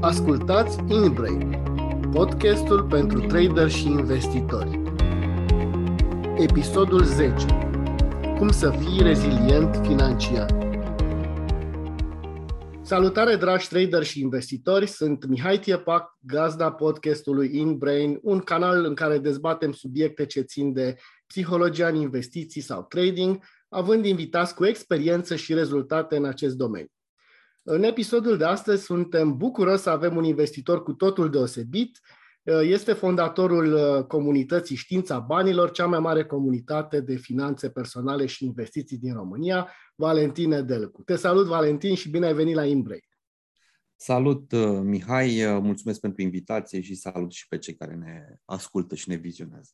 Ascultați InBrain, podcastul pentru trader și investitori. Episodul 10. Cum să fii rezilient financiar. Salutare, dragi trader și investitori! Sunt Mihai Tiepac, gazda podcastului InBrain, un canal în care dezbatem subiecte ce țin de psihologia în investiții sau trading, având invitați cu experiență și rezultate în acest domeniu. În episodul de astăzi suntem bucuroși să avem un investitor cu totul deosebit. Este fondatorul comunității Știința Banilor, cea mai mare comunitate de finanțe personale și investiții din România, Valentin Edelcu. Te salut, Valentin, și bine ai venit la Imbrei. Salut, Mihai, mulțumesc pentru invitație și salut și pe cei care ne ascultă și ne vizionează.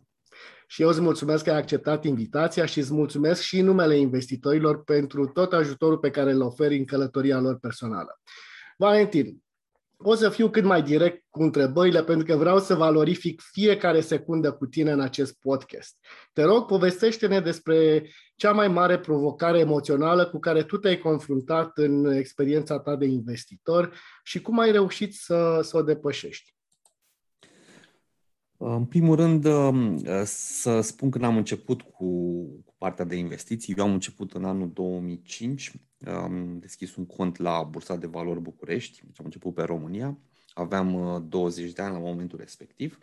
Și eu îți mulțumesc că ai acceptat invitația și îți mulțumesc și numele investitorilor pentru tot ajutorul pe care îl oferi în călătoria lor personală. Valentin, o să fiu cât mai direct cu întrebările pentru că vreau să valorific fiecare secundă cu tine în acest podcast. Te rog, povestește-ne despre cea mai mare provocare emoțională cu care tu te-ai confruntat în experiența ta de investitor și cum ai reușit să, să o depășești. În primul rând, um, să spun că am început cu, partea de investiții. Eu am început în anul 2005, am deschis un cont la Bursa de Valori București, deci am început pe România. Aveam 20 uh, de ani la momentul respectiv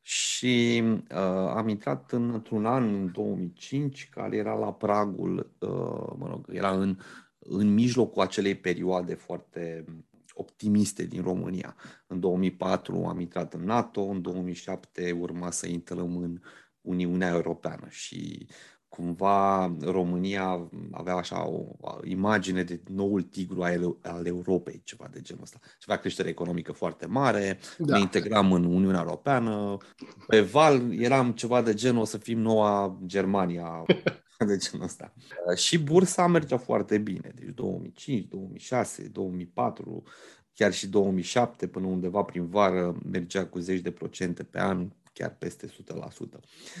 și uh, am intrat în, într-un an, în 2005, care era la pragul, uh, mă rog, era în, în mijlocul acelei perioade foarte optimiste din România. În 2004 am intrat în NATO, în 2007 urma să intrăm în Uniunea Europeană și cumva România avea așa o imagine de noul tigru al Europei, ceva de genul ăsta. Ceva creștere economică foarte mare, da. ne integram în Uniunea Europeană. Pe val eram ceva de genul o să fim noua Germania de genul ăsta. Și bursa mergea foarte bine. Deci 2005, 2006, 2004, chiar și 2007, până undeva prin vară, mergea cu zeci de procente pe an, chiar peste 100%.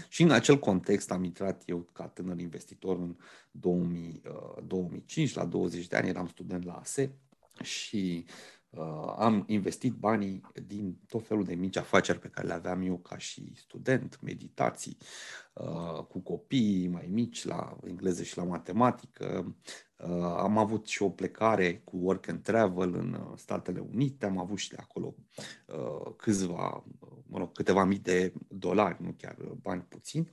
Și în acel context am intrat eu ca tânăr investitor în 2000, 2005, uh, la 20 de ani eram student la ASE și uh, am investit banii din tot felul de mici afaceri pe care le aveam eu ca și student, meditații uh, cu copii mai mici la engleză și la matematică. Uh, am avut și o plecare cu work and travel în uh, Statele Unite, am avut și de acolo uh, câțiva, mă rog, câteva mii de dolari, nu chiar bani puțini.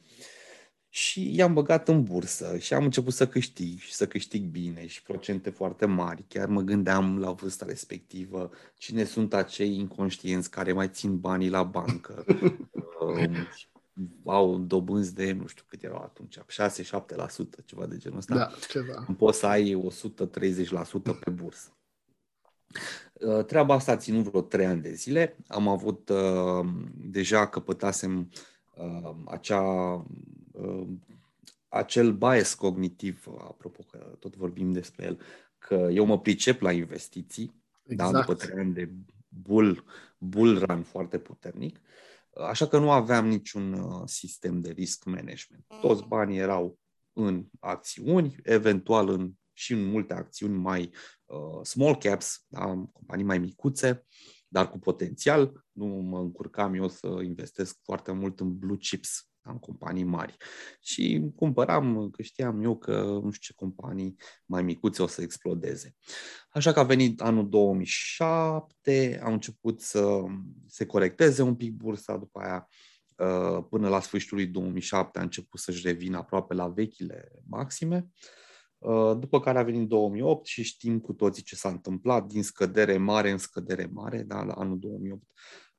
Și i-am băgat în bursă și am început să câștig și să câștig bine și procente foarte mari. Chiar mă gândeam la vârsta respectivă cine sunt acei inconștienți care mai țin banii la bancă um, au dobânzi de, nu știu cât erau atunci, 6-7%, ceva de genul ăsta. Da, ceva. Poți să ai 130% pe bursă. Uh, treaba asta a ținut vreo 3 ani de zile. Am avut, uh, deja căpătasem uh, acea Uh, acel bias cognitiv, apropo că tot vorbim despre el, că eu mă pricep la investiții, exact. da, după trei ani de bull, bull run foarte puternic, așa că nu aveam niciun uh, sistem de risk management. Toți banii erau în acțiuni, eventual în, și în multe acțiuni mai uh, small caps, da, companii mai micuțe, dar cu potențial. Nu mă încurcam eu să investesc foarte mult în blue chips, în companii mari. Și cumpăram, că știam eu că nu știu ce companii mai micuțe o să explodeze. Așa că a venit anul 2007, au început să se corecteze un pic bursa, după aia uh, până la sfârșitul lui 2007 a început să-și revină aproape la vechile maxime. Uh, după care a venit 2008 și știm cu toții ce s-a întâmplat, din scădere mare în scădere mare, da, la anul 2008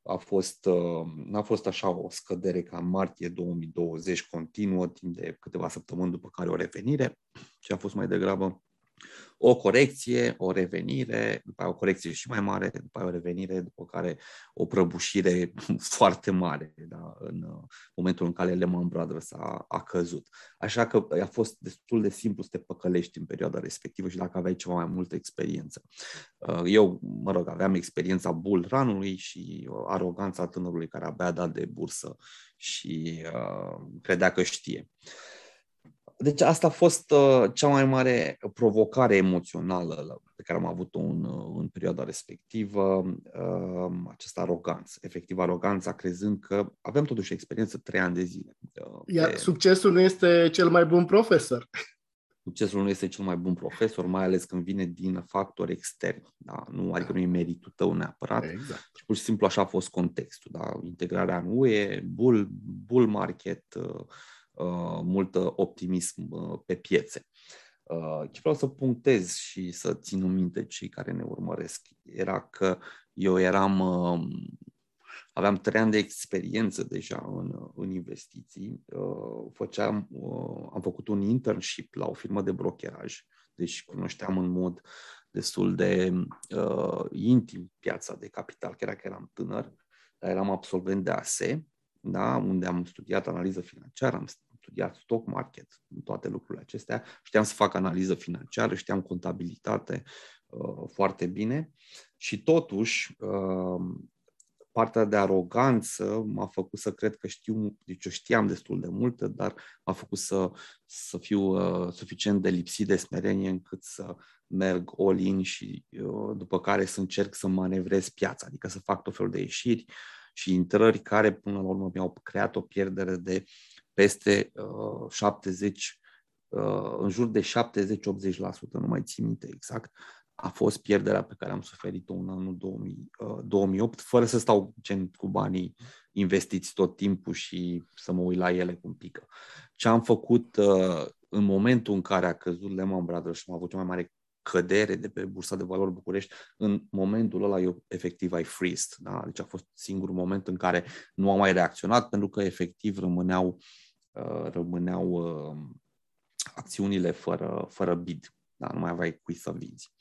a fost, uh, n-a fost așa o scădere ca în martie 2020 continuă timp de câteva săptămâni după care o revenire, ci a fost mai degrabă o corecție, o revenire, după aia o corecție și mai mare, după aia o revenire, după care o prăbușire foarte mare da, în uh, momentul în care Lehman Brothers a, a căzut. Așa că a fost destul de simplu să te păcălești în perioada respectivă și dacă aveai ceva mai multă experiență. Uh, eu, mă rog, aveam experiența bull run și aroganța tânărului care abia dat de bursă și uh, credea că știe. Deci asta a fost uh, cea mai mare provocare emoțională pe care am avut-o în, uh, în perioada respectivă, uh, această aroganță, efectiv aroganța, crezând că avem totuși experiență trei ani de zile. Iar pe... succesul nu este cel mai bun profesor. Succesul nu este cel mai bun profesor, mai ales când vine din factori externi. Da? Nu, adică nu e meritul tău neapărat. Exact. Și pur și simplu așa a fost contextul. Da? Integrarea în UE, bull, bull market, uh, Uh, mult optimism uh, pe piețe. Uh, ce vreau să punctez și să țin în minte cei care ne urmăresc era că eu eram, aveam trei ani de experiență deja în, în investiții. Făceam, am făcut un internship la o firmă de brokeraj, deci cunoșteam în mod destul de uh, intim piața de capital, chiar că eram tânăr, dar eram absolvent de ASE, da, unde am studiat analiză financiară, am studiat stock market, toate lucrurile acestea. Știam să fac analiză financiară, știam contabilitate uh, foarte bine și totuși uh, partea de aroganță m-a făcut să cred că știu, deci eu știam destul de multe, dar m-a făcut să, să fiu uh, suficient de lipsit de smerenie încât să merg all-in și uh, după care să încerc să manevrez piața, adică să fac tot felul de ieșiri și intrări care până la urmă mi-au creat o pierdere de peste uh, 70, uh, în jur de 70-80%, nu mai țin minte exact, a fost pierderea pe care am suferit-o în anul 2000, uh, 2008, fără să stau gen cu banii investiți tot timpul și să mă uit la ele cum pică. Ce am făcut uh, în momentul în care a căzut Lehman Brothers și am avut cea mai mare cădere de pe Bursa de Valori București, în momentul ăla eu efectiv ai freezed. Da? Deci a fost singurul moment în care nu am mai reacționat pentru că efectiv rămâneau Uh, rămâneau uh, acțiunile fără, fără bid. Da? Nu mai aveai cui să vizi.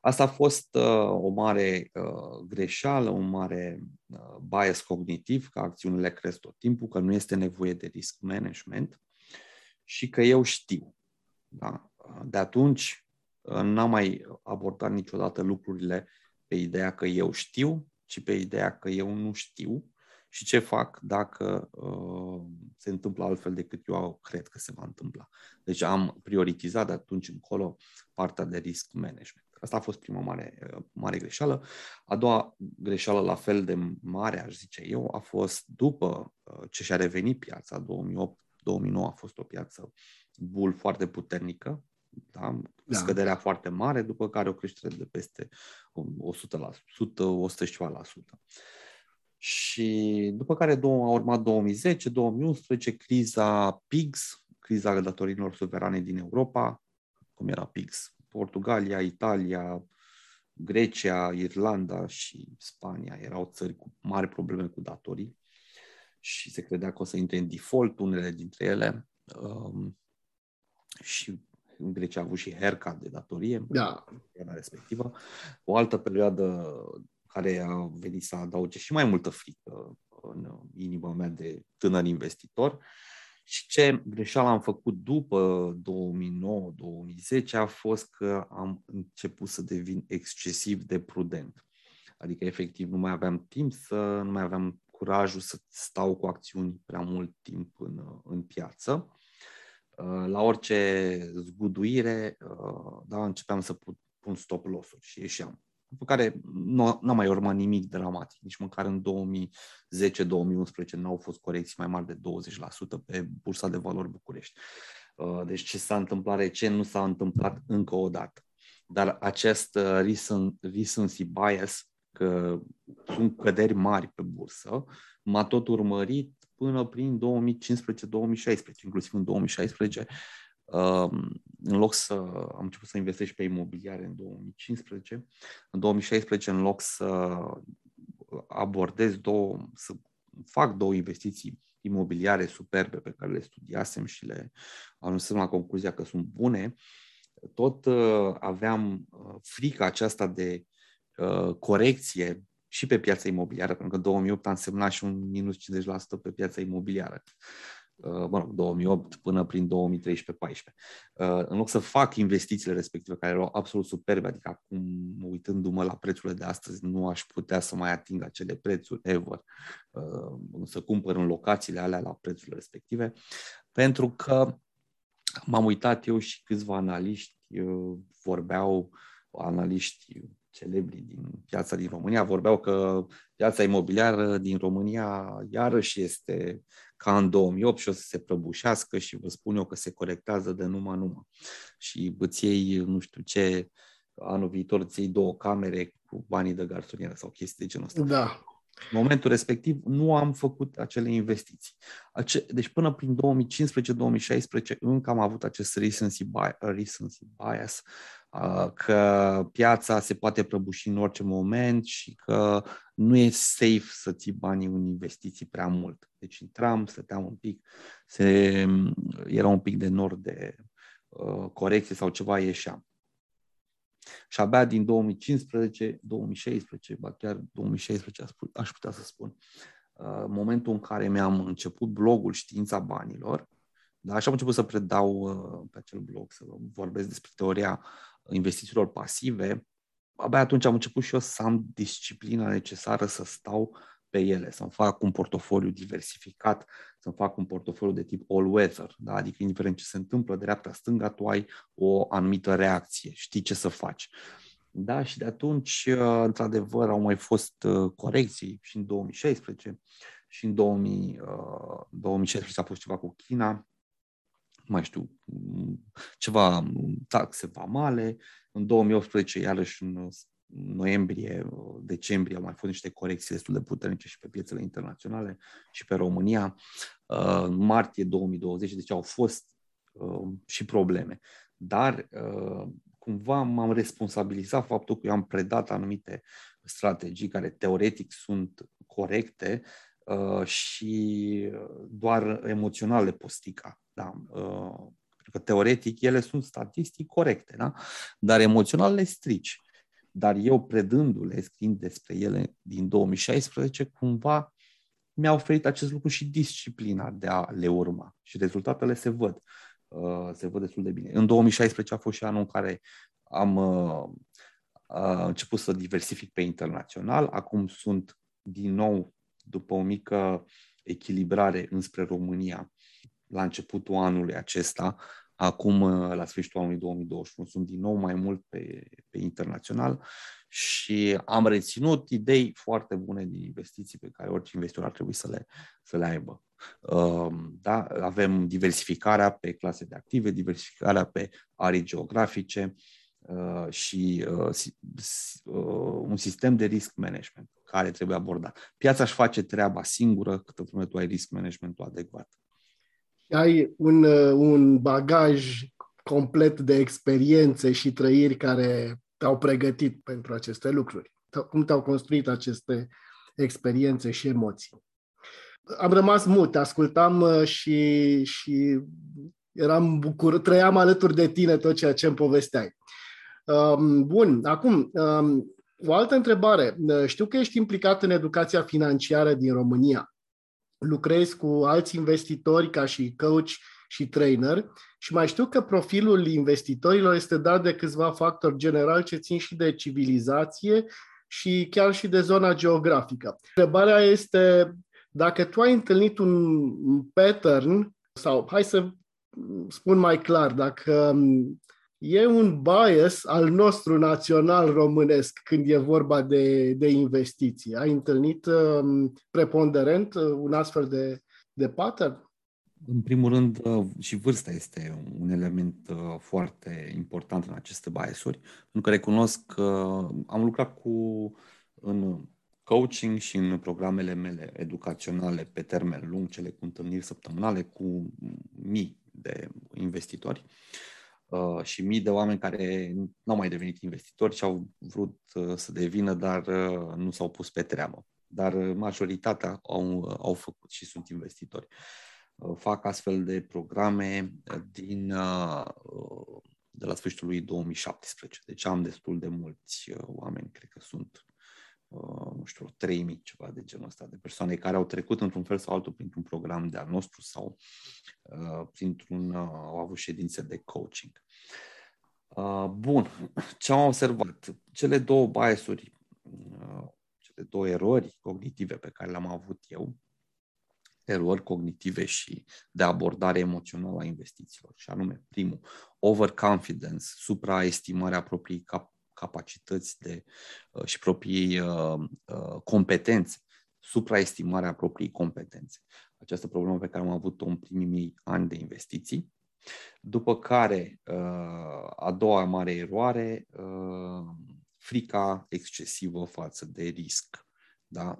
Asta a fost uh, o mare uh, greșeală, un mare uh, bias cognitiv, că acțiunile cresc tot timpul, că nu este nevoie de risk management și că eu știu. Da? De atunci uh, n-am mai abordat niciodată lucrurile pe ideea că eu știu, ci pe ideea că eu nu știu și ce fac dacă uh, se întâmplă altfel decât eu cred că se va întâmpla. Deci am prioritizat de atunci încolo partea de risk management. Asta a fost prima mare, uh, mare greșeală. A doua greșeală, la fel de mare, aș zice eu, a fost după uh, ce și-a revenit piața, 2008-2009 a fost o piață bull foarte puternică, da? da. scăderea foarte mare, după care o creștere de peste 100 la 100, 100 și ceva la sută. Și după care a urmat 2010-2011, criza PIGS, criza datorilor suverane din Europa, cum era PIGS, Portugalia, Italia, Grecia, Irlanda și Spania erau țări cu mari probleme cu datorii și se credea că o să intre în default unele dintre ele. Um, și în Grecia a avut și haircut de datorie, da. respectivă. O altă perioadă care a venit să adauge și mai multă frică în inima mea de tânăr investitor. Și ce greșeală am făcut după 2009-2010 a fost că am început să devin excesiv de prudent. Adică, efectiv, nu mai aveam timp să, nu mai aveam curajul să stau cu acțiuni prea mult timp în, în piață. La orice zguduire, da, începeam să pun stop loss-uri și ieșeam după care nu n-a mai urmat nimic dramatic. Nici măcar în 2010-2011 nu au fost corecții mai mari de 20% pe Bursa de Valori București. Uh, deci ce s-a întâmplat recent nu s-a întâmplat încă o dată. Dar acest uh, recency bias, că sunt căderi mari pe bursă, m-a tot urmărit până prin 2015-2016, inclusiv în 2016 în loc să am început să investesc pe imobiliare în 2015, în 2016, în loc să abordez două, să fac două investiții imobiliare superbe pe care le studiasem și le ajunsem la concluzia că sunt bune, tot uh, aveam uh, frica aceasta de uh, corecție și pe piața imobiliară, pentru că 2008 a însemnat și un minus 50% pe piața imobiliară. Uh, mă rog, 2008 până prin 2013-14. Uh, în loc să fac investițiile respective, care erau absolut superbe, adică acum, uitându-mă la prețurile de astăzi, nu aș putea să mai ating acele prețuri ever, uh, să cumpăr în locațiile alea la prețurile respective, pentru că m-am uitat eu și câțiva analiști vorbeau, analiști celebri din piața din România, vorbeau că piața imobiliară din România iarăși este ca în 2008 și o să se prăbușească și vă spun eu că se corectează de numai numai. Și îți iei, nu știu ce, anul viitor îți iei două camere cu banii de garsonieră sau chestii de genul ăsta. Da. În momentul respectiv nu am făcut acele investiții. Ace- deci până prin 2015-2016 încă am avut acest recency bias, recency bias că piața se poate prăbuși în orice moment și că nu e safe să ții banii în investiții prea mult. Deci intram, stăteam un pic, se, era un pic de nord de uh, corecție sau ceva, ieșeam. Și abia din 2015, 2016, ba chiar 2016 aș putea să spun, uh, momentul în care mi-am început blogul Știința Banilor, da, și am început să predau uh, pe acel blog, să vorbesc despre teoria investițiilor pasive, abia atunci am început și eu să am disciplina necesară să stau pe ele, să-mi fac un portofoliu diversificat, să-mi fac un portofoliu de tip all-weather, da? adică indiferent ce se întâmplă, dreapta-stânga, tu ai o anumită reacție, știi ce să faci. Da, și de atunci, uh, într-adevăr, au mai fost uh, corecții și în 2016 și în 2000, 2016 uh, a fost ceva cu China, mai știu, ceva taxe vamale. În 2018, iarăși în noiembrie, decembrie, au mai fost niște corecții destul de puternice și pe piețele internaționale și pe România. În martie 2020, deci au fost uh, și probleme. Dar uh, cumva m-am responsabilizat faptul că eu am predat anumite strategii care teoretic sunt corecte uh, și doar emoțional le postica. Da? Pentru că teoretic ele sunt statistic corecte, da? dar emoțional le strici dar eu predându-le, scriind despre ele din 2016, cumva mi-a oferit acest lucru și disciplina de a le urma. Și rezultatele se văd. Uh, se văd destul de bine. În 2016 a fost și anul în care am uh, uh, început să diversific pe internațional. Acum sunt din nou, după o mică echilibrare înspre România, la începutul anului acesta, Acum, uh, la sfârșitul anului 2021, sunt din nou mai mult pe, pe internațional și am reținut idei foarte bune din investiții pe care orice investitor ar trebui să le, să le aibă. Um, da? Avem diversificarea pe clase de active, diversificarea pe arii geografice uh, și uh, un sistem de risk management care trebuie abordat. Piața își face treaba singură câtă vreme tu ai risk managementul adecvat ai un, uh, un bagaj complet de experiențe și trăiri care te-au pregătit pentru aceste lucruri. Cum te-au construit aceste experiențe și emoții. Am rămas mut, ascultam uh, și, și eram bucur, trăiam alături de tine tot ceea ce îmi povesteai. Um, bun, acum, um, o altă întrebare. Uh, știu că ești implicat în educația financiară din România lucrezi cu alți investitori ca și coach și trainer și mai știu că profilul investitorilor este dat de câțiva factori generali ce țin și de civilizație și chiar și de zona geografică. Întrebarea este dacă tu ai întâlnit un pattern sau hai să spun mai clar, dacă e un bias al nostru național românesc când e vorba de, de investiții. Ai întâlnit um, preponderent uh, un astfel de, de pattern? În primul rând, uh, și vârsta este un element uh, foarte important în aceste biasuri, pentru că recunosc că am lucrat cu în coaching și în programele mele educaționale pe termen lung, cele cu întâlniri săptămânale cu mii de investitori. Uh, Uh, și mii de oameni care nu au mai devenit investitori și au vrut uh, să devină, dar uh, nu s-au pus pe treabă. Dar majoritatea au, au făcut și sunt investitori. Fac astfel de programe din, de la sfârșitul lui 2017. Deci am destul de mulți oameni, cred că sunt Uh, nu știu, 3000 ceva de genul ăsta de persoane care au trecut într-un fel sau altul printr-un program de al nostru sau uh, printr-un, uh, au avut ședințe de coaching. Uh, bun, ce am observat? Cele două biasuri, uh, cele două erori cognitive pe care le-am avut eu, erori cognitive și de abordare emoțională a investițiilor. Și anume, primul, overconfidence, supraestimarea proprii cap- capacități de, uh, și proprii uh, uh, competențe, supraestimarea proprii competențe. Această problemă pe care am avut-o în primii mei ani de investiții. După care, uh, a doua mare eroare, uh, frica excesivă față de risc. Da?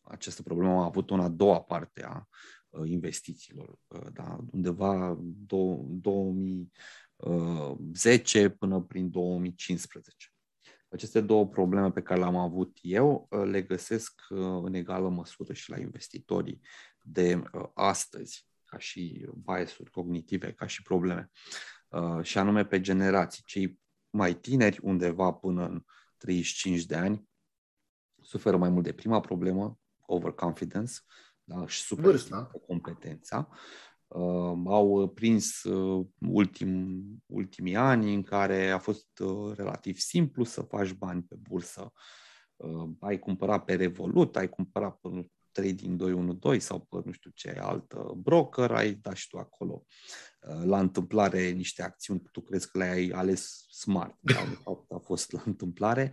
Această problemă am avut-o în a doua parte a uh, investițiilor, da? undeva 2010 până prin 2015. Aceste două probleme pe care le-am avut eu le găsesc în egală măsură și la investitorii de astăzi ca și biasuri cognitive, ca și probleme, uh, și anume pe generații. Cei mai tineri, undeva până în 35 de ani, suferă mai mult de prima problemă, overconfidence, da, și super competența. Uh, au prins uh, ultim, ultimii ani în care a fost uh, relativ simplu să faci bani pe bursă. Uh, ai cumpărat pe Revolut, ai cumpărat pe Trading 212 sau pe nu știu ce altă broker, ai dat și tu acolo uh, la întâmplare niște acțiuni, tu crezi că le-ai ales smart, dar de fapt a fost la întâmplare.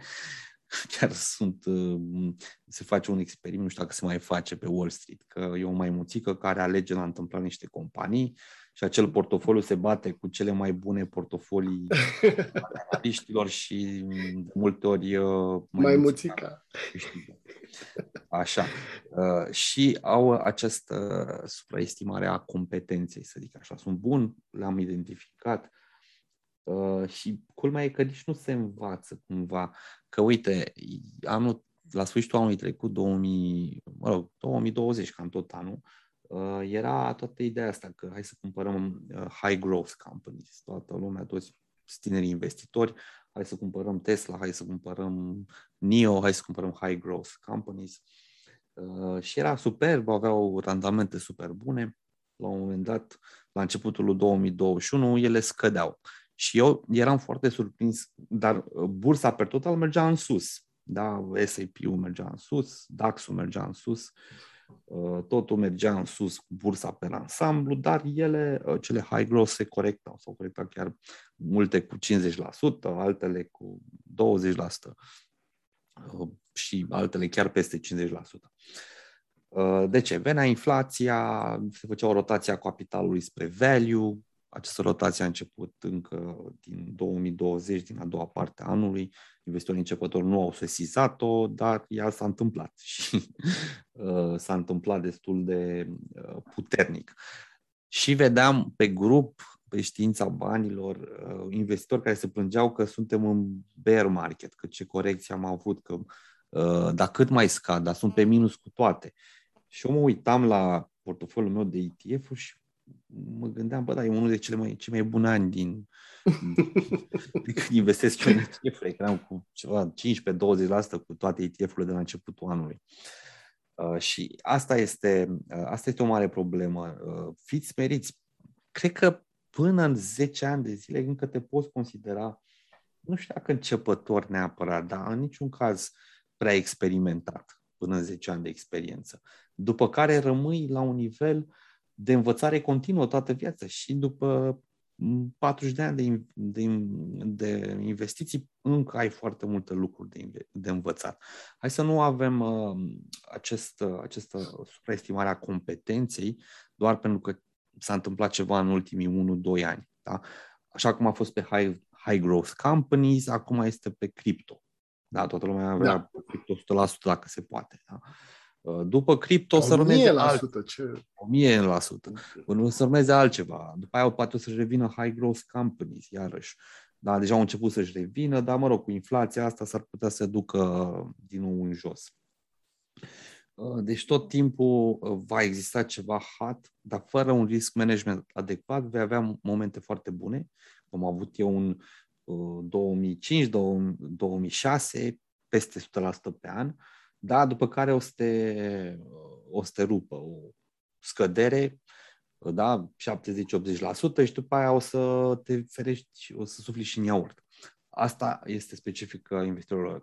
Chiar sunt, uh, se face un experiment, nu știu dacă se mai face pe Wall Street, că e o maimuțică care alege la întâmplare niște companii și acel portofoliu se bate cu cele mai bune portofolii analiștilor și de multe ori uh, maimuțica. Câștigă. Așa. Uh, și au această supraestimare a competenței, să zic așa. Sunt bun, le-am identificat uh, și culmea e că nici nu se învață cumva. Că uite, anul, la sfârșitul anului trecut, 2000, mă rog, 2020, cam tot anul, uh, era toată ideea asta că hai să cumpărăm uh, high growth companies. Toată lumea, toți tinerii investitori hai să cumpărăm Tesla, hai să cumpărăm NIO, hai să cumpărăm high growth companies. Uh, și era superb, aveau randamente super bune. La un moment dat, la începutul lui 2021, ele scădeau. Și eu eram foarte surprins, dar uh, bursa per total mergea în sus. Da, S&P-ul mergea în sus, DAX-ul mergea în sus. Uh, totul mergea în sus cu bursa pe ansamblu, dar ele, uh, cele high growth, se corectau, sau corectau chiar multe cu 50%, altele cu 20% uh, și altele chiar peste 50%. De ce? Venea inflația, se făcea o rotație a capitalului spre value, această rotație a început încă din 2020, din a doua parte a anului. Investitorii începători nu au sesizat-o, dar ea s-a întâmplat și uh, s-a întâmplat destul de uh, puternic. Și vedeam pe grup, pe știința banilor, uh, investitori care se plângeau că suntem în bear market, că ce corecție am avut, că dar cât mai scad, dar sunt pe minus cu toate. Și eu mă uitam la portofoliul meu de ETF-uri și mă gândeam, bă, da, e unul de cele mai, cele mai bune ani din, de când investesc eu în ETF-uri, eram cu ceva 15-20% cu toate ETF-urile de la începutul anului. Uh, și asta este, uh, asta este o mare problemă. Uh, fiți meriți. Cred că până în 10 ani de zile încă te poți considera, nu știu dacă începător neapărat, dar în niciun caz prea experimentat până în 10 ani de experiență. După care rămâi la un nivel uh, de învățare continuă toată viața și după 40 de ani de, de, de investiții, încă ai foarte multe lucruri de, de învățat. Hai să nu avem uh, acest, uh, această supraestimare a competenței doar pentru că s-a întâmplat ceva în ultimii 1-2 ani. Da? Așa cum a fost pe high, high growth companies, acum este pe cripto. Da, toată lumea vrea da. cripto 100% dacă se poate. Da? Uh, Uh, după cripto o să urmeze alt... ce? 1000%. Până o să urmeze altceva. După aia poate o să-și revină high growth companies, iarăși. Da, deja au început să-și revină, dar mă rog, cu inflația asta s-ar putea să ducă din nou în jos. Uh, deci tot timpul uh, va exista ceva hot, dar fără un risk management adecvat vei avea momente foarte bune, cum am avut eu în 2005-2006, peste 100% pe an, da, după care o să te, o să te rupă o scădere, da, 70-80% și după aia o să te ferești, o să sufli și în iaurt. Asta este specific investitorilor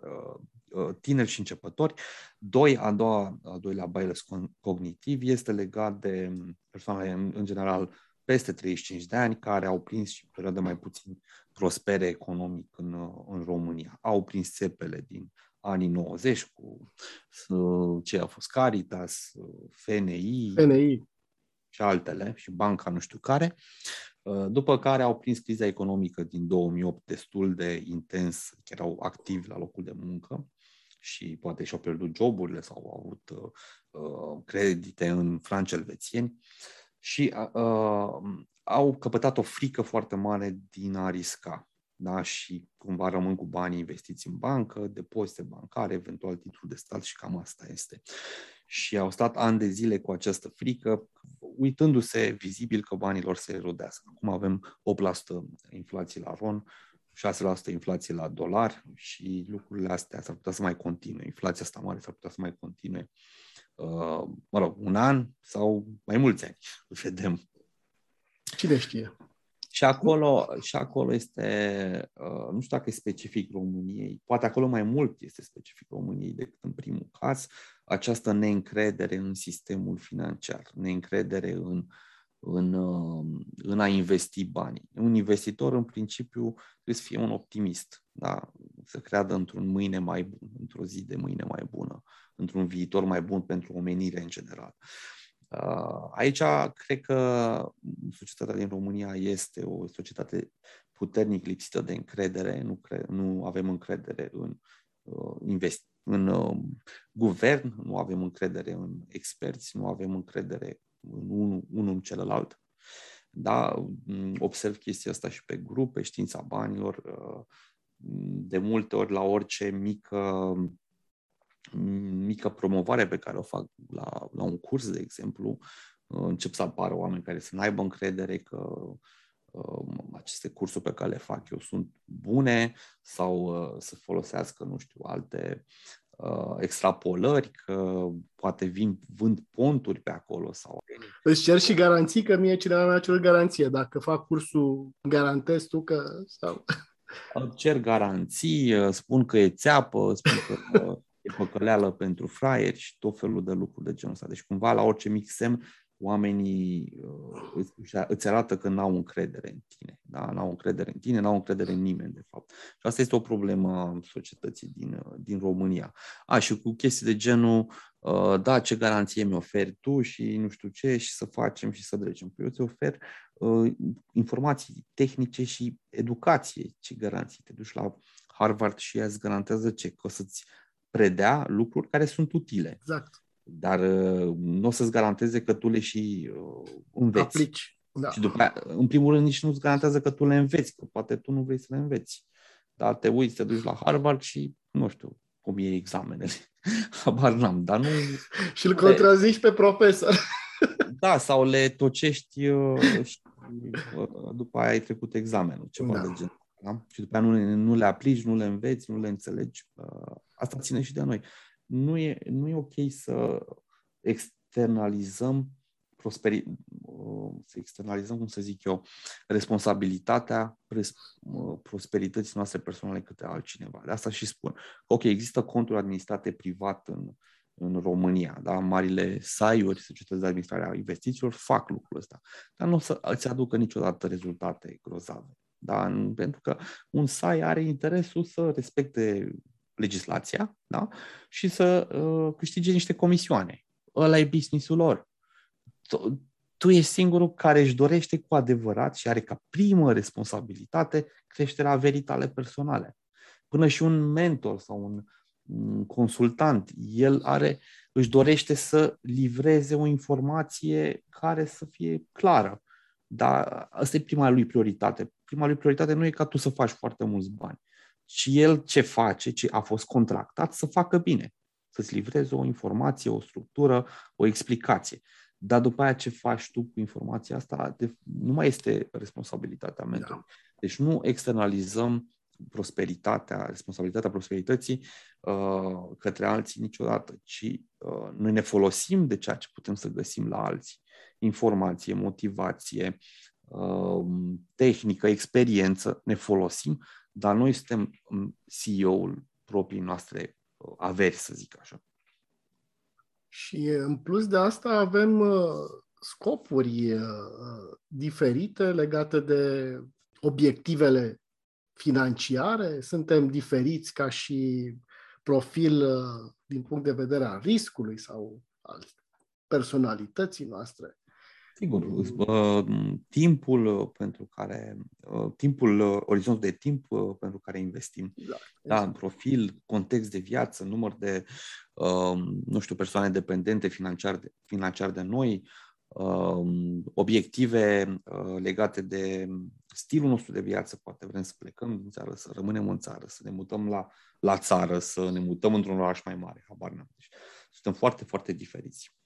tineri și începători. Doi, a doua, a doilea bias cognitiv este legat de persoanele în, în general peste 35 de ani care au prins și perioade mai puțin prospere economic în, în România. Au prins țepele din anii 90 cu ce a fost Caritas, FNI, FNI și altele, și banca nu știu care, după care au prins criza economică din 2008 destul de intens, chiar erau activi la locul de muncă și poate și-au pierdut joburile sau au avut uh, credite în franci elvețieni și uh, au căpătat o frică foarte mare din a risca da? și cumva rămân cu banii investiți în bancă, depozite bancare, eventual titlul de stat și cam asta este. Și au stat ani de zile cu această frică, uitându-se vizibil că banii lor se erodează. Acum avem 8% inflație la RON, 6% inflație la dolar și lucrurile astea s-ar putea să mai continue. Inflația asta mare s-ar putea să mai continue, uh, mă rog, un an sau mai mulți ani. Vedem. Cine știe? Și acolo, și acolo este, uh, nu știu dacă e specific României, poate acolo mai mult este specific României decât în primul caz, această neîncredere în sistemul financiar, neîncredere în, în, uh, în a investi banii. Un investitor, în principiu, trebuie să fie un optimist, da? să creadă într-un mâine mai bun, într-o zi de mâine mai bună, într-un viitor mai bun pentru omenire în general. Uh, aici cred că societatea din România este o societate puternic lipsită de încredere, nu, cre- nu avem încredere în, uh, invest- în uh, guvern, nu avem încredere în experți, nu avem încredere în unul, unul în celălalt. Da, mm, observ chestia asta și pe grup, pe știința banilor. De multe ori, la orice mică mică promovare pe care o fac la, la un curs, de exemplu, încep să apară oameni care să n-aibă încredere că uh, aceste cursuri pe care le fac eu sunt bune sau uh, să folosească, nu știu, alte uh, extrapolări, că poate vin, vând ponturi pe acolo sau... Îți cer și garanții că mie cineva mi-a cerut garanție. Dacă fac cursul, garantez tu că... Sau... Cer garanții, spun că e țeapă, spun că e păcăleală pentru fraieri și tot felul de lucruri de genul ăsta. Deci cumva la orice mic semn oamenii uh, îți arată că n-au încredere în tine. Da? N-au încredere în tine, n-au încredere în nimeni, de fapt. Și asta este o problemă a societății din, uh, din România. A, și cu chestii de genul, uh, da, ce garanție mi oferi tu și nu știu ce, și să facem și să trecem. Păi eu îți ofer uh, informații tehnice și educație. Ce garanții? Te duci la Harvard și ea îți garantează ce? Că o să-ți predea lucruri care sunt utile. Exact. Dar uh, nu o să-ți garanteze că tu le și uh, înveți. Aplici. Da. Și după aia, în primul rând, nici nu-ți garantează că tu le înveți, că poate tu nu vrei să le înveți. Dar te uiți, te duci la Harvard și, nu știu, cum e examenele. Habar n-am, dar nu... și îl contrazici pe profesor. da, sau le tocești uh, și uh, după aia ai trecut examenul, ceva da. de genul. Da? Și după aia nu, nu le aplici, nu le înveți, nu le înțelegi. Uh, asta ține și de noi. Nu e, nu e ok să externalizăm prosperi, uh, să externalizăm, cum să zic eu, responsabilitatea uh, prosperității noastre personale către altcineva. De asta și spun. Ok, există conturi administrate privat în, în România, da? marile SAI-uri, societăți de administrare a investițiilor, fac lucrul ăsta, dar nu o să îți aducă niciodată rezultate grozave. Da? Pentru că un SAI are interesul să respecte legislația da? și să uh, câștige niște comisioane. Ăla e businessul lor. Tu, tu ești singurul care își dorește cu adevărat și are ca primă responsabilitate creșterea averii tale personale. Până și un mentor sau un, un consultant, el are, își dorește să livreze o informație care să fie clară. Dar asta e prima lui prioritate. Prima lui prioritate nu e ca tu să faci foarte mulți bani, și el ce face, ce a fost contractat, să facă bine, să-ți livreze o informație, o structură, o explicație. Dar după aia ce faci tu cu informația asta, de, nu mai este responsabilitatea mentorului. Da. Deci nu externalizăm prosperitatea, responsabilitatea prosperității uh, către alții niciodată, ci uh, noi ne folosim de ceea ce putem să găsim la alții. Informație, motivație, uh, tehnică, experiență, ne folosim dar noi suntem um, CEO-ul proprii noastre uh, averi, să zic așa. Și în plus de asta avem scopuri diferite legate de obiectivele financiare, suntem diferiți ca și profil din punct de vedere al riscului sau al personalității noastre. Sigur, timpul pentru care, timpul, orizontul de timp pentru care investim. Da, da profil, context de viață, număr de, nu știu, persoane dependente financiar de, financiar de noi, obiective legate de stilul nostru de viață, poate vrem să plecăm din țară, să rămânem în țară, să ne mutăm la, la țară, să ne mutăm într-un oraș mai mare, habar n-am. Deci, suntem foarte, foarte diferiți.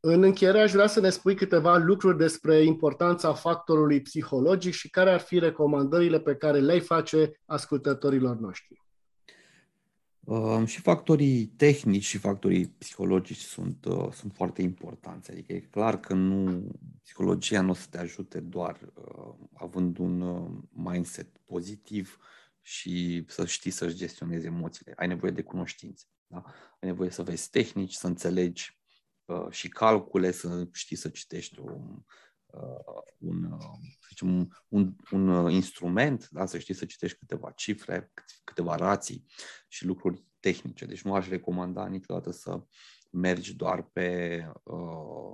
În încheiere aș vrea să ne spui câteva lucruri despre importanța factorului psihologic și care ar fi recomandările pe care le-ai face ascultătorilor noștri. Uh, și factorii tehnici și factorii psihologici sunt, uh, sunt foarte importanți. Adică e clar că nu psihologia nu o să te ajute doar uh, având un uh, mindset pozitiv și să știi să-și gestionezi emoțiile. Ai nevoie de cunoștințe. Da? Ai nevoie să vezi tehnici, să înțelegi Uh, și calcule, să știi să citești un, uh, un, uh, să zicem, un, un, un instrument, da? să știi să citești câteva cifre, câteva rații și lucruri tehnice. Deci nu aș recomanda niciodată să mergi doar pe,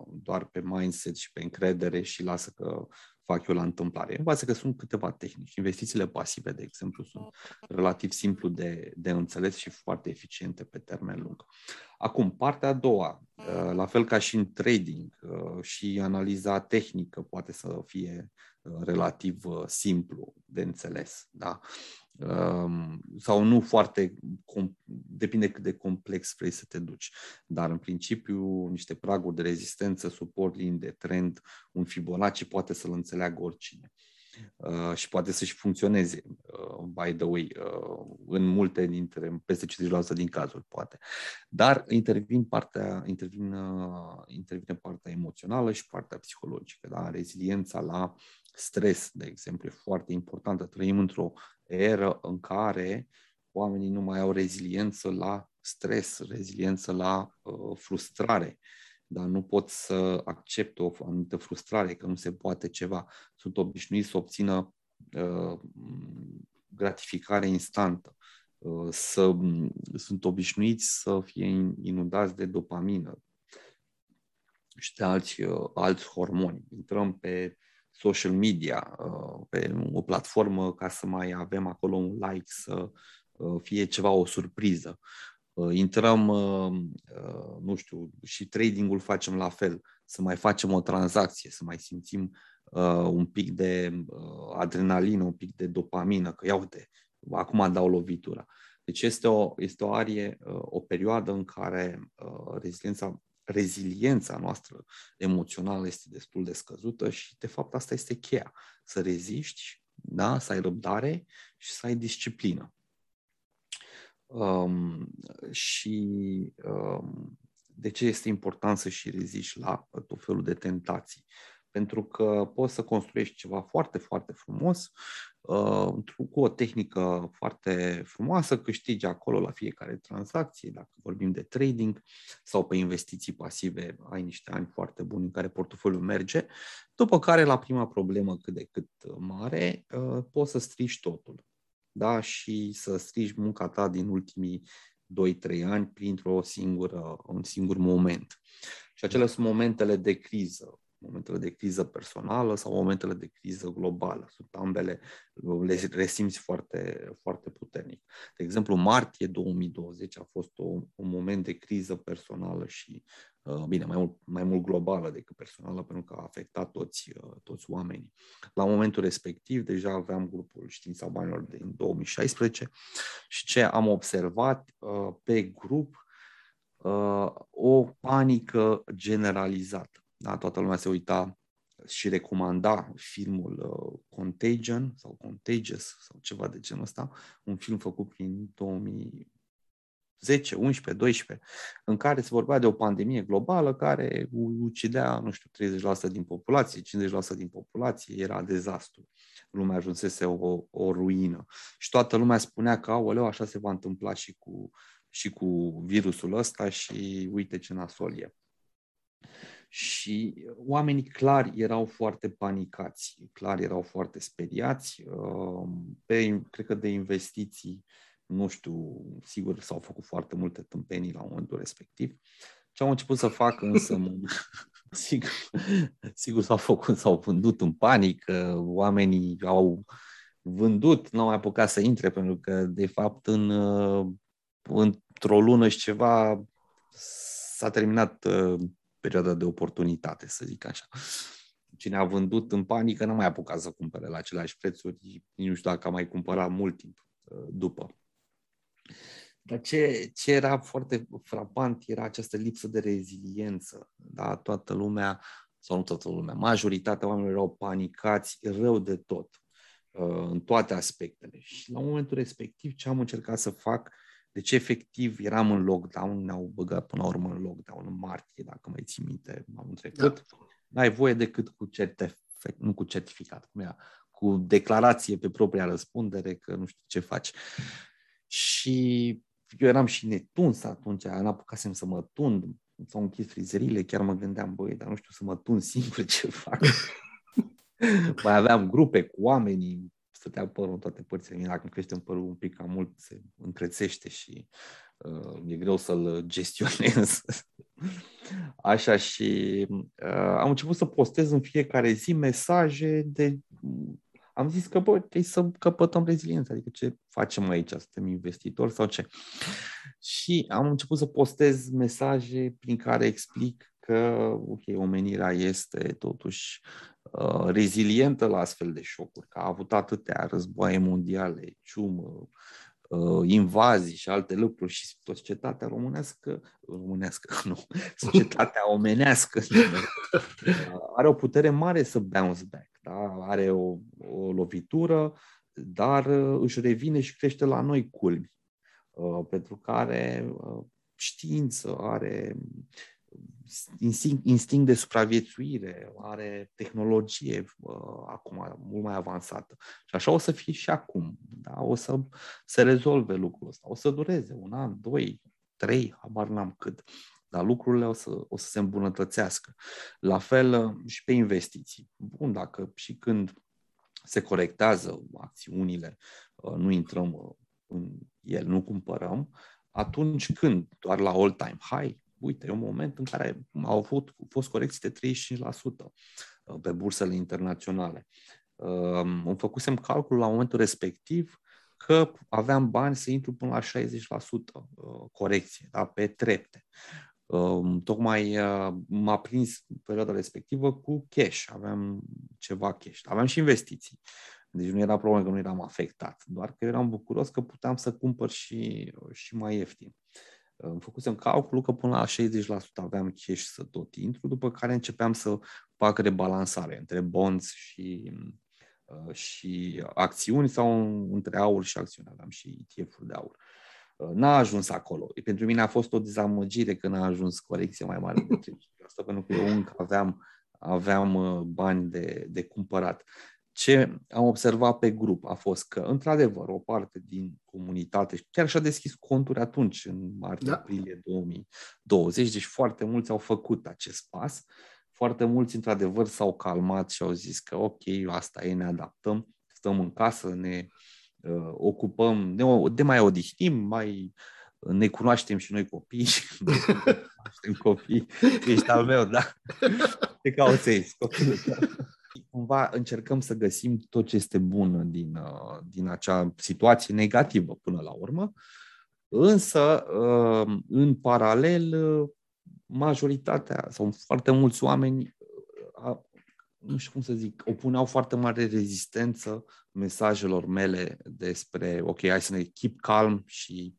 doar pe mindset și pe încredere și lasă că fac eu la întâmplare. Învață că sunt câteva tehnici. Investițiile pasive, de exemplu, sunt relativ simplu de, de înțeles și foarte eficiente pe termen lung. Acum, partea a doua, uh, la fel ca și în trading uh, și analiza tehnică poate să fie uh, relativ simplu de înțeles. Da? Um, sau nu foarte, depinde cât de complex vrei să te duci. Dar în principiu niște praguri de rezistență, suport, linii de trend, un Fibonacci poate să-l înțeleagă oricine. Uh, și poate să-și funcționeze, uh, by the way, uh, în multe dintre, peste 50% din cazuri, poate. Dar intervin partea, intervin, uh, intervine partea emoțională și partea psihologică, da? reziliența la stres, de exemplu, e foarte importantă. Trăim într-o eră în care oamenii nu mai au reziliență la stres, reziliență la uh, frustrare, dar nu pot să accept o anumită frustrare, că nu se poate ceva. Sunt obișnuiți să obțină uh, gratificare instantă. Uh, să, sunt obișnuiți să fie inundați de dopamină și de alți, uh, alți hormoni. Intrăm pe social media, uh, pe o platformă ca să mai avem acolo un like, să uh, fie ceva o surpriză. Uh, intrăm, nu știu, și tradingul facem la fel, să mai facem o tranzacție, să mai simțim un pic de adrenalină, un pic de dopamină, că ia uite, acum dau lovitura. Deci este o, este o arie, o perioadă în care reziliența reziliența noastră emoțională este destul de scăzută și, de fapt, asta este cheia. Să reziști, da? să ai răbdare și să ai disciplină. Um, și um, de ce este important să și reziști la tot felul de tentații? Pentru că poți să construiești ceva foarte, foarte frumos, uh, cu o tehnică foarte frumoasă, câștigi acolo la fiecare tranzacție, dacă vorbim de trading sau pe investiții pasive, ai niște ani foarte buni în care portofoliul merge, după care la prima problemă cât de cât mare, uh, poți să strici totul da? și să strici munca ta din ultimii 2-3 ani printr-o singură, un singur moment. Și acele sunt momentele de criză, momentele de criză personală sau momentele de criză globală. Sunt ambele, le resimți foarte, foarte puternic. De exemplu, martie 2020 a fost o, un moment de criză personală și, uh, bine, mai mult, mai mult globală decât personală, pentru că a afectat toți, uh, toți oamenii. La momentul respectiv, deja aveam grupul Știința Banilor din 2016 și ce am observat uh, pe grup, o panică generalizată da? Toată lumea se uita și recomanda filmul uh, Contagion sau Contagious sau ceva de genul ăsta, un film făcut prin 2000, 10, 11, 12, în care se vorbea de o pandemie globală care ucidea, nu știu, 30% din populație, 50% din populație, era dezastru. Lumea ajunsese o, o ruină. Și toată lumea spunea că, aoleu, așa se va întâmpla și cu, și cu virusul ăsta și uite ce nasol e. Și oamenii clar erau foarte panicați, clar erau foarte speriați. Uh, pe, cred că de investiții, nu știu, sigur s-au făcut foarte multe tâmpenii la momentul respectiv. Ce au început să facă însă, sigur, sigur s-au făcut, s-au vândut în panică, oamenii au vândut, n-au mai apucat să intre, pentru că, de fapt, în, uh, într-o lună și ceva s-a terminat uh, perioada de oportunitate, să zic așa. Cine a vândut în panică n-a mai apucat să cumpere la aceleași prețuri, nu știu dacă a mai cumpărat mult timp uh, după. Dar ce, ce era foarte frapant era această lipsă de reziliență. Da? Toată lumea, sau nu toată lumea, majoritatea oamenilor erau panicați rău de tot, uh, în toate aspectele. Și la momentul respectiv, ce am încercat să fac deci, efectiv, eram în lockdown, ne-au băgat până la urmă în lockdown în martie, dacă mai ții minte, am trecut. Da. N-ai voie decât cu certificat, nu cu certificat, cum era, cu declarație pe propria răspundere că nu știu ce faci. Și eu eram și netuns atunci, n-apucasem să mă tund, s-au închis frizerile, chiar mă gândeam, băi, dar nu știu să mă tund singur ce fac. mai aveam grupe cu oamenii, stătea părul în toate părțile. Mie, dacă crește în părul un pic cam mult, se încrețește și uh, e greu să-l gestionez. Așa și uh, am început să postez în fiecare zi mesaje de... Am zis că, bă, trebuie să căpătăm reziliență, adică ce facem aici, suntem investitori sau ce? Și am început să postez mesaje prin care explic că, ok, omenirea este totuși uh, rezilientă la astfel de șocuri, că a avut atâtea războaie mondiale, ciumă, uh, invazii și alte lucruri și societatea românească, românească, nu, societatea omenească uh, are o putere mare să bounce back, da? are o, o lovitură, dar uh, își revine și crește la noi culmi, uh, pentru care uh, știință, are instinct, instinct de supraviețuire, are tehnologie uh, acum mult mai avansată. Și așa o să fie și acum. Da? O să se rezolve lucrul ăsta. O să dureze un an, doi, trei, habar n-am cât. Dar lucrurile o să, o să se îmbunătățească. La fel uh, și pe investiții. Bun, dacă și când se corectează acțiunile, uh, nu intrăm uh, în el, nu cumpărăm, atunci când, doar la all-time high, uite, e un moment în care au fost, fost corecții de 35% uh, pe bursele internaționale. Um, îmi făcusem calcul la momentul respectiv că aveam bani să intru până la 60% uh, corecție, da, pe trepte. Um, tocmai uh, m-a prins perioada respectivă cu cash, aveam ceva cash, aveam și investiții. Deci nu era problemă că nu eram afectat, doar că eram bucuros că puteam să cumpăr și, și mai ieftin. Îmi făcusem calculul că până la 60% aveam cash să tot intru, după care începeam să fac rebalansare între bonds și, uh, și acțiuni sau între aur și acțiuni. Aveam și ETF-uri de aur. Uh, n-a ajuns acolo. Pentru mine a fost o dezamăgire că n-a ajuns corecție mai mare de 30%, pentru că eu încă aveam, aveam uh, bani de, de cumpărat ce am observat pe grup a fost că, într-adevăr, o parte din comunitate, chiar și-a deschis conturi atunci, în martie-aprilie da. 2020, deci foarte mulți au făcut acest pas. Foarte mulți, într-adevăr, s-au calmat și au zis că, ok, asta e, ne adaptăm, stăm în casă, ne uh, ocupăm, ne, de mai odihnim, mai ne cunoaștem și noi copii, ne cunoaștem copii, ești al meu, da? Te cauți copilul cumva încercăm să găsim tot ce este bun din, uh, din acea situație negativă până la urmă, însă uh, în paralel uh, majoritatea sau foarte mulți oameni nu știu cum să zic, opuneau foarte mare rezistență mesajelor mele despre, ok, hai să ne keep calm și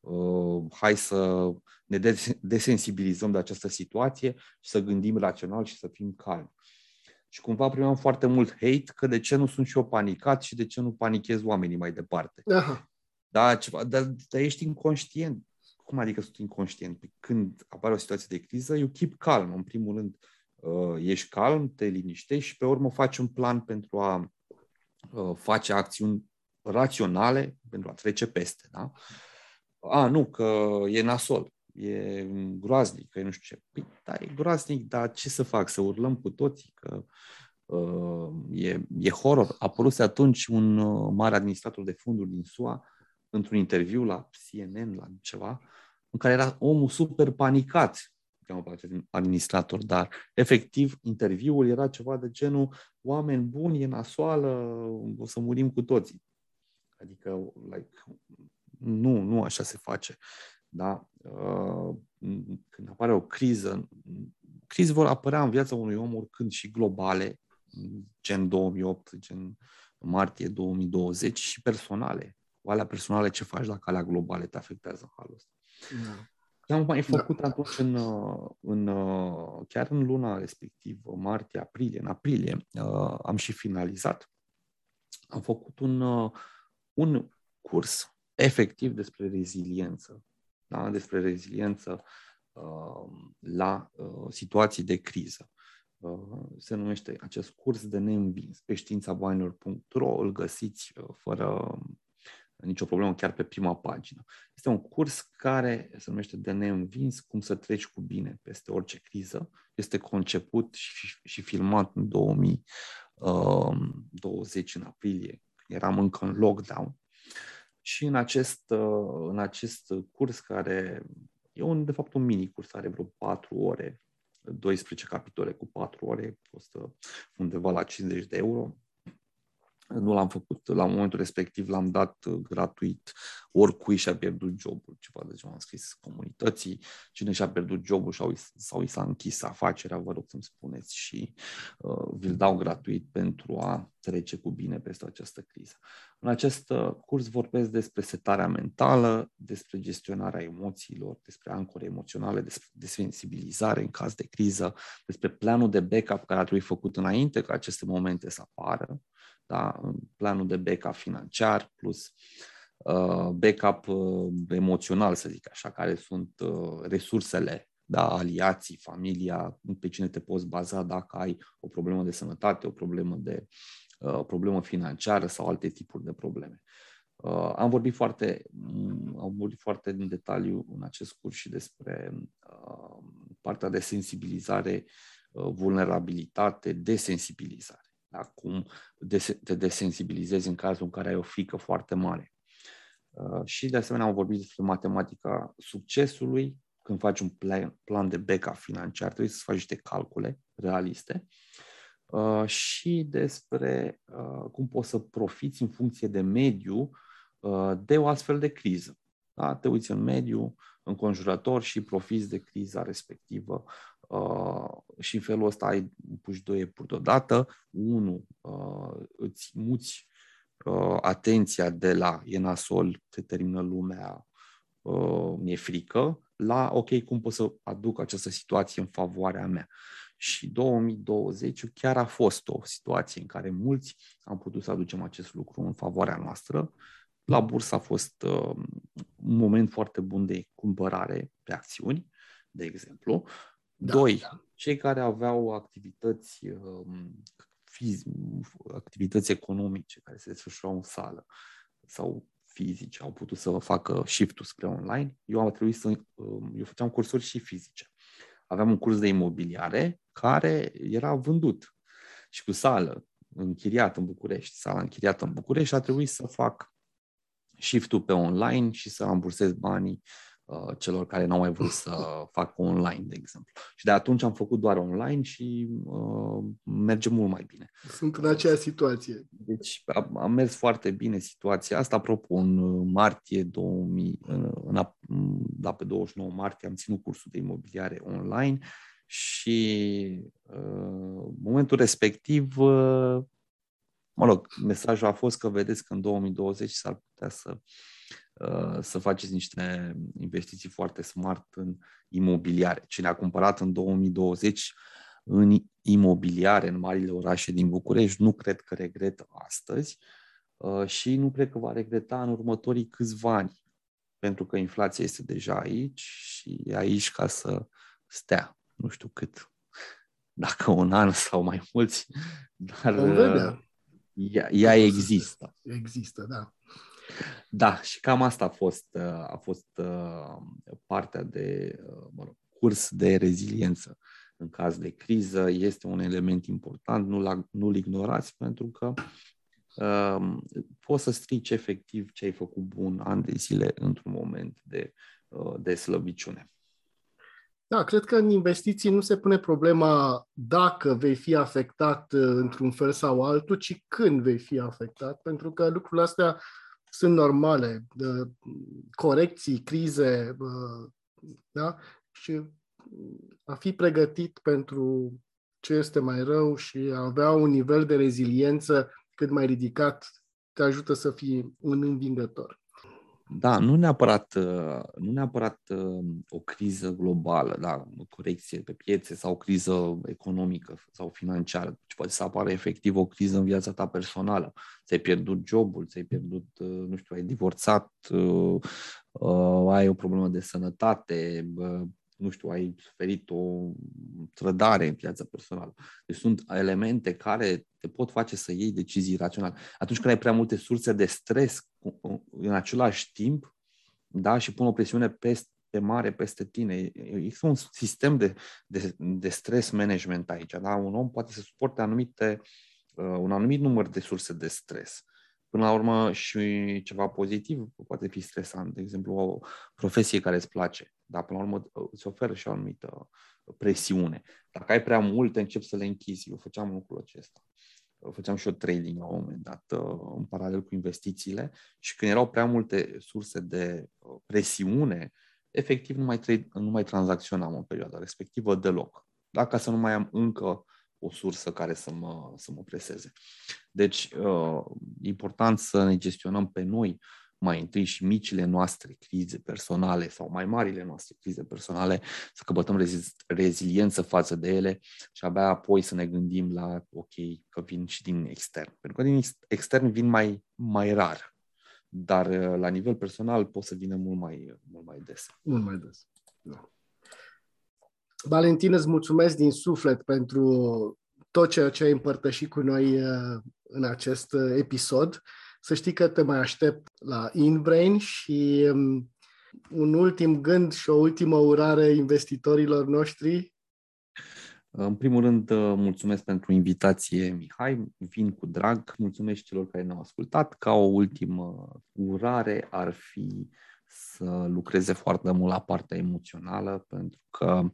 uh, hai să ne desensibilizăm de această situație și să gândim rațional și să fim calmi și cumva primeam foarte mult hate că de ce nu sunt și eu panicat și de ce nu panichez oamenii mai departe. Aha. Da, ceva, dar, dar ești inconștient. cum adică sunt inconștient? Păi când apare o situație de criză, you keep calm. În primul rând, uh, ești calm, te liniștești și pe urmă faci un plan pentru a uh, face acțiuni raționale pentru a trece peste. Da? A, nu, că e nasol, e groaznic, că e nu știu ce. Păi, da, e groaznic, dar ce să fac? Să urlăm cu toții? Că uh, e, e horror. A apărut atunci un uh, mare administrator de fonduri din SUA într-un interviu la CNN, la ceva, în care era omul super panicat, cheamă pe administrator, dar efectiv interviul era ceva de genul oameni buni, e nasoală, o să murim cu toții. Adică, like, nu, nu așa se face. Da? Uh, când apare o criză, crize vor apărea în viața unui om oricând și globale, gen 2008, gen martie 2020 și personale. Cu alea personale ce faci dacă alea globale te afectează în halul ăsta. Da. Am mai făcut da. atunci în, în, chiar în luna respectivă, martie, aprilie, în aprilie, uh, am și finalizat. Am făcut un, un curs efectiv despre reziliență, da? despre reziliență uh, la uh, situații de criză. Uh, se numește acest curs de neînvins pe științabanilor.ro, îl găsiți uh, fără nicio problemă chiar pe prima pagină. Este un curs care se numește de neînvins, cum să treci cu bine peste orice criză. Este conceput și, și filmat în 2020, uh, în aprilie, eram încă în lockdown. Și în acest, uh, în acest curs, care e un, de fapt un mini curs, are vreo 4 ore, 12 capitole cu 4 ore, costă undeva la 50 de euro. Nu l-am făcut. La momentul respectiv, l-am dat uh, gratuit oricui și-a pierdut jobul, ceva de ce am scris comunității, cine și-a pierdut jobul sau, sau i s-a închis afacerea, vă rog să-mi spuneți și uh, vi-l dau gratuit pentru a trece cu bine peste această criză. În acest uh, curs vorbesc despre setarea mentală, despre gestionarea emoțiilor, despre ancore emoționale, despre desensibilizare în caz de criză, despre planul de backup care ar trebui făcut înainte ca aceste momente să apară, da? planul de backup financiar plus uh, backup uh, emoțional, să zic așa, care sunt uh, resursele, da, aliații, familia, pe cine te poți baza dacă ai o problemă de sănătate, o problemă de uh, problemă financiară sau alte tipuri de probleme. Uh, am vorbit foarte, um, am vorbit foarte în detaliu în acest curs și despre uh, partea de sensibilizare, uh, vulnerabilitate, desensibilizare da? cum te desensibilizezi în cazul în care ai o frică foarte mare. Uh, și de asemenea am vorbit despre matematica succesului, când faci un plan, plan de backup financiar, trebuie să faci niște calcule realiste uh, și despre uh, cum poți să profiți în funcție de mediu de o astfel de criză. Da? Te uiți în mediu înconjurător și profiți de criza respectivă Uh, și în felul ăsta ai puși doi epuri deodată. Unu, uh, îți muți uh, atenția de la e nasol, se termină lumea, uh, mi-e frică, la ok, cum pot să aduc această situație în favoarea mea. Și 2020 chiar a fost o situație în care mulți am putut să aducem acest lucru în favoarea noastră. La bursă a fost uh, un moment foarte bun de cumpărare pe acțiuni, de exemplu, da, Doi, da. cei care aveau activități, um, fiz- activități economice care se desfășurau în sală sau fizice, au putut să facă shift-ul spre online. Eu am trebuit să, um, eu făceam cursuri și fizice. Aveam un curs de imobiliare care era vândut și cu sală închiriat în București, sala închiriată în București, a trebuit să fac shift-ul pe online și să rambursez banii Uh, celor care n-au mai vrut să facă online, de exemplu. Și de atunci am făcut doar online și uh, merge mult mai bine. Sunt în aceeași situație. Deci a, a mers foarte bine situația asta. Apropo, în martie 2000, în, în, da, pe 29 martie am ținut cursul de imobiliare online și uh, momentul respectiv uh, mă rog, mesajul a fost că vedeți că în 2020 s-ar putea să uh, Uh, să faceți niște investiții foarte smart în imobiliare. Cine a cumpărat în 2020 în imobiliare în marile orașe din București, nu cred că regretă astăzi uh, și nu cred că va regreta în următorii câțiva ani. pentru că inflația este deja aici și e aici ca să stea. Nu știu cât, dacă un an sau mai mulți, dar ea, ea există. Există, da. Da, și cam asta a fost, a fost partea de mă rog, curs de reziliență în caz de criză. Este un element important, nu-l, nu-l ignorați pentru că uh, poți să strici efectiv ce ai făcut bun ani de zile într-un moment de, uh, de slăbiciune. Da, cred că în investiții nu se pune problema dacă vei fi afectat uh, într-un fel sau altul, ci când vei fi afectat, pentru că lucrurile astea sunt normale, corecții, crize, da? Și a fi pregătit pentru ce este mai rău și a avea un nivel de reziliență cât mai ridicat te ajută să fii un învingător. Da, nu neapărat, uh, nu neapărat uh, o criză globală, da, o corecție pe piețe sau o criză economică sau financiară, ci poate să apară efectiv o criză în viața ta personală. Ți-ai pierdut jobul, ți-ai pierdut, uh, nu știu, ai divorțat, ai o problemă de sănătate, nu știu, ai suferit o trădare în viața personală. Deci sunt elemente care te pot face să iei decizii raționale. Atunci când ai prea multe surse de stres în același timp, da, și pun o presiune peste mare peste tine. Există un sistem de, de, de stres management aici. Da? Un om poate să suporte anumite, uh, un anumit număr de surse de stres. Până la urmă și ceva pozitiv poate fi stresant. De exemplu, o profesie care îți place, dar până la urmă îți oferă și o anumită presiune. Dacă ai prea multe, începi să le închizi. Eu făceam lucrul acesta. Făceam și eu trading la un moment dat în paralel cu investițiile și când erau prea multe surse de presiune, efectiv nu mai, trade, nu mai tranzacționam în perioada respectivă deloc. Dacă să nu mai am încă o sursă care să mă, să mă preseze. Deci, uh, important să ne gestionăm pe noi mai întâi și micile noastre crize personale sau mai marile noastre crize personale, să căpătăm rezi- reziliență față de ele și abia apoi să ne gândim la, ok, că vin și din extern. Pentru că din extern vin mai, mai rar, dar uh, la nivel personal pot să vină mult mai, mult mai des. Mult mai des, da. Valentin, îți mulțumesc din suflet pentru tot ceea ce ai împărtășit cu noi uh, în acest uh, episod. Să știi că te mai aștept la InBrain și um, un ultim gând și o ultimă urare investitorilor noștri. În primul rând, uh, mulțumesc pentru invitație, Mihai. Vin cu drag. Mulțumesc celor care ne-au ascultat. Ca o ultimă urare ar fi să lucreze foarte mult la partea emoțională, pentru că Uh,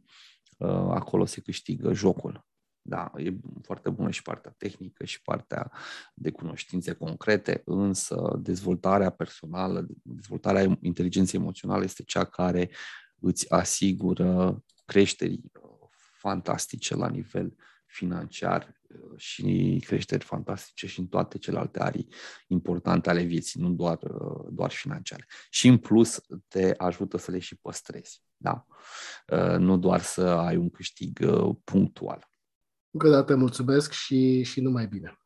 acolo se câștigă jocul. Da, e foarte bună și partea tehnică și partea de cunoștințe concrete, însă dezvoltarea personală, dezvoltarea inteligenței emoționale este cea care îți asigură creșterii uh, fantastice la nivel financiar uh, și creșteri fantastice și în toate celelalte arii importante ale vieții, nu doar, doar financiare. Și în plus te ajută să le și păstrezi. Da? Uh, nu doar să ai un câștig uh, punctual. Încă o dată mulțumesc și, și numai bine.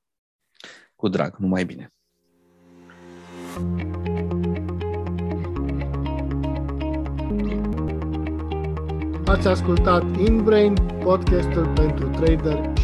Cu drag, numai bine. Ați ascultat InBrain, podcastul pentru trader